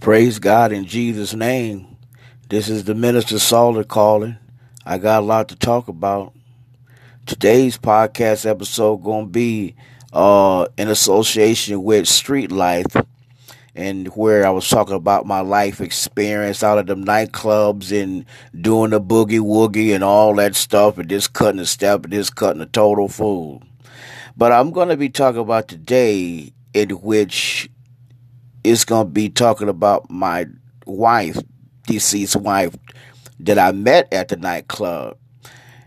Praise God in Jesus' name. This is the Minister Salter calling. I got a lot to talk about. Today's podcast episode gonna be uh, in association with Street Life, and where I was talking about my life experience out of the nightclubs and doing the boogie woogie and all that stuff, and just cutting a step and just cutting a total fool. But I'm gonna be talking about today in which it's going to be talking about my wife, deceased wife, that I met at the nightclub.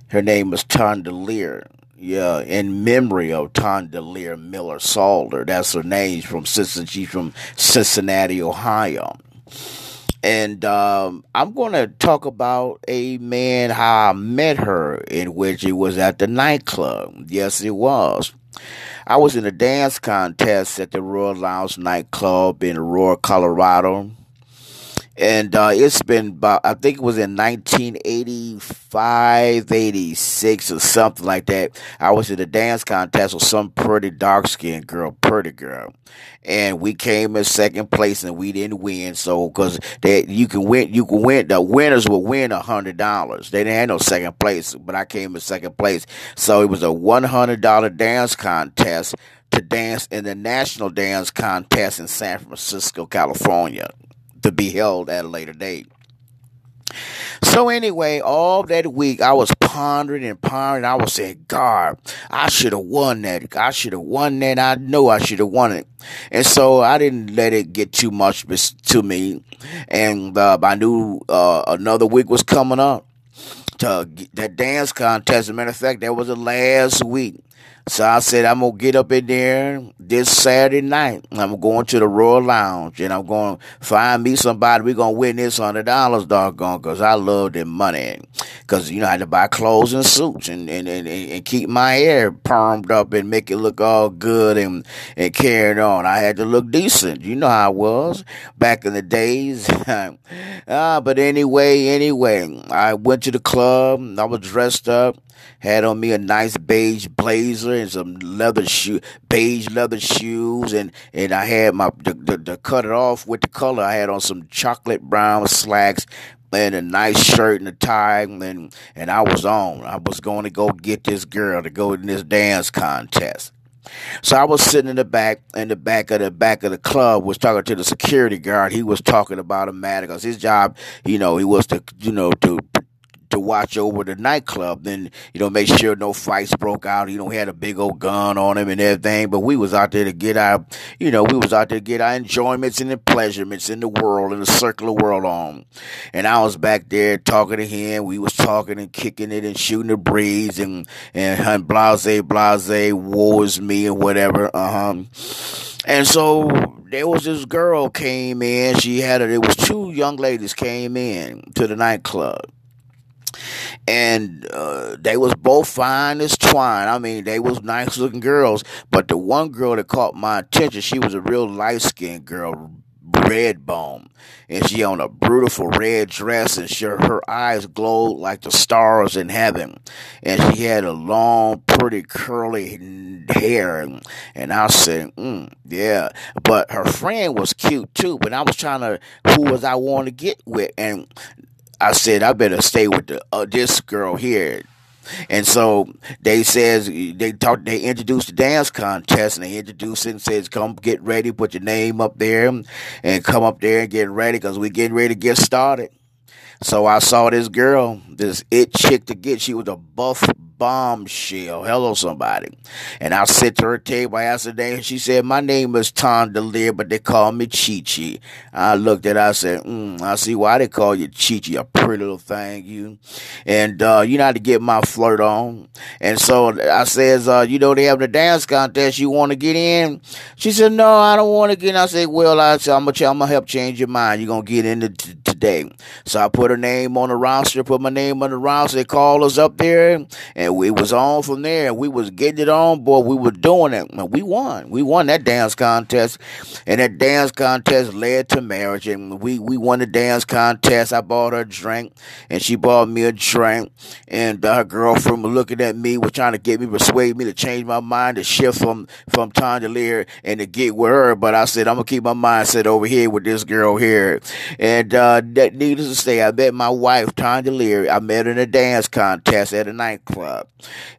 Her name was Tondolear. Yeah, in memory of Tondolear Miller Salter. That's her name from She's from Cincinnati, Ohio. And um, I'm going to talk about a man how I met her, in which it was at the nightclub. Yes, it was. I was in a dance contest at the Royal Lounge nightclub in Aurora, Colorado and uh, it's been about I think it was in 1985, 86 or something like that. I was in a dance contest with some pretty dark skinned girl, pretty girl, and we came in second place and we didn't win. So because that you can win, you can win. The winners will win a hundred dollars. They didn't have no second place, but I came in second place. So it was a one hundred dollar dance contest to dance in the national dance contest in San Francisco, California to be held at a later date. So anyway, all that week I was pondering and pondering. I was saying, God, I should have won that. I should have won that. I know I should have won it. And so I didn't let it get too much to me. And uh, I knew uh, another week was coming up to that dance contest. As a matter of fact, that was the last week. So I said, I'm going to get up in there this Saturday night. I'm going to the Royal Lounge and I'm going to find me somebody. We're going to win this $100, doggone, because I love the money. Because, you know, I had to buy clothes and suits and, and, and, and keep my hair permed up and make it look all good and, and carried on. I had to look decent. You know how I was back in the days. uh, but anyway, anyway, I went to the club. I was dressed up had on me a nice beige blazer and some leather shoe, beige leather shoes, and and I had my to, cut it off with the color. I had on some chocolate brown slacks and a nice shirt and a tie, and and I was on. I was going to go get this girl to go in this dance contest. So I was sitting in the back, in the back of the back of the club, was talking to the security guard. He was talking about a matter because his job, you know, he was to, you know, to to watch over the nightclub. Then, you know, make sure no fights broke out. You know, he had a big old gun on him and everything. But we was out there to get our, you know, we was out there to get our enjoyments and the pleasurements in the world, in the circular world on. And I was back there talking to him. We was talking and kicking it and shooting the breeze and, and, and blase, blase, is me and whatever. Uh-huh. And so there was this girl came in. She had a, there was two young ladies came in to the nightclub and uh, they was both fine as twine. I mean, they was nice looking girls, but the one girl that caught my attention, she was a real light skinned girl, red bone, and she on a beautiful red dress, and she, her eyes glowed like the stars in heaven, and she had a long, pretty curly hair, and, and I said, mm, yeah, but her friend was cute too. But I was trying to who was I want to get with, and I said I better stay with the uh, this girl here. And so they says they talk they introduced the dance contest and they introduced it and says come get ready, put your name up there and come up there and get ready because we getting ready to get started. So I saw this girl, this it chick to get. She was a buff bombshell. Hello, somebody. And I sit to her table. I asked her name. And she said, My name is Tondolear, but they call me Chi Chi. I looked at her. I said, mm, I see why they call you Chi Chi, a pretty little thing, you. And uh, you know how to get my flirt on. And so I says, uh, You know, they have the dance contest. You want to get in? She said, No, I don't want to get in. I said, Well, I said, I'm going to help change your mind. You're going to get into t- today. So I put her name on the roster, put my name on the roster. They called us up there, and we was on from there. We was getting it on, boy. We were doing it. We won. We won that dance contest, and that dance contest led to marriage. And we we won the dance contest. I bought her a drink, and she bought me a drink. And her girlfriend was looking at me, was trying to get me, persuade me to change my mind, to shift from from Lear and to get with her. But I said I'm gonna keep my mindset over here with this girl here. And uh, that, needless to say, I met my wife Lear. I met her in a dance contest at a nightclub,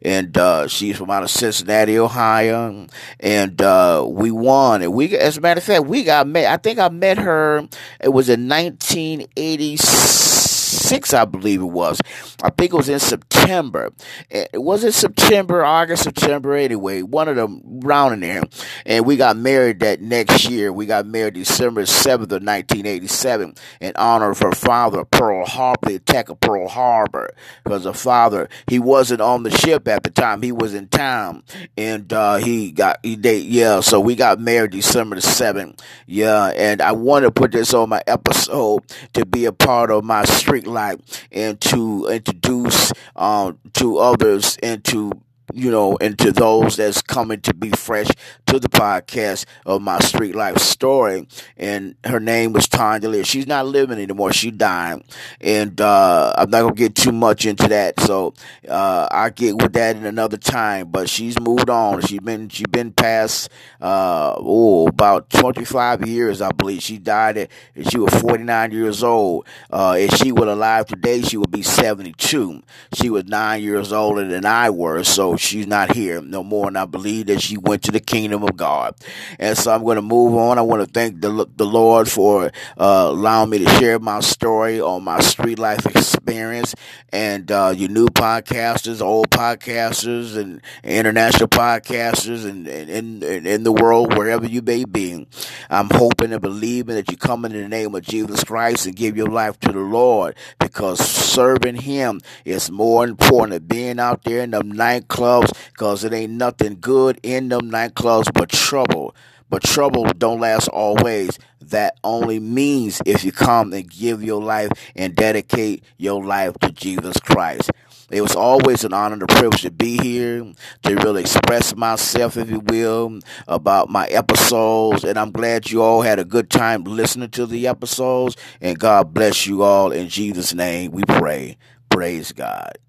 and uh, she's from out of Cincinnati, Ohio, and uh, we won. And we, as a matter of fact, we got met. I think I met her. It was in 1986 six, I believe it was. I think it was in September. It was it September, August, September, anyway, one of them round in there. And we got married that next year. We got married December 7th of 1987 in honor of her father, Pearl Harbor, the attack of Pearl Harbor. Because her father, he wasn't on the ship at the time. He was in town. And uh, he got, he, they, yeah, so we got married December the 7th. Yeah, and I want to put this on my episode to be a part of my street life and to introduce um, to others and to you know, and to those that's coming to be fresh to the podcast of my street life story. And her name was Tanya Lear. She's not living anymore. She died. And uh, I'm not going to get too much into that. So uh, I'll get with that in another time. But she's moved on. She's been, she's been past, uh, oh, about 25 years, I believe. She died at, she was 49 years old. Uh, if she were alive today, she would be 72. She was nine years older than I was. So she's not here no more, and I believe that she went to the kingdom of God. And so I'm going to move on. I want to thank the the Lord for uh, allowing me to share my story on my street life experience, and uh, you new podcasters, old podcasters, and international podcasters, and in in the world wherever you may be. I'm hoping and believing that you come in the name of Jesus Christ and give your life to the Lord because serving Him is more important than being out there in the nightclubs because it ain't nothing good in them nightclubs but trouble. But trouble don't last always. That only means if you come and give your life and dedicate your life to Jesus Christ. It was always an honor and a privilege to be here, to really express myself, if you will, about my episodes. And I'm glad you all had a good time listening to the episodes. And God bless you all. In Jesus' name we pray. Praise God.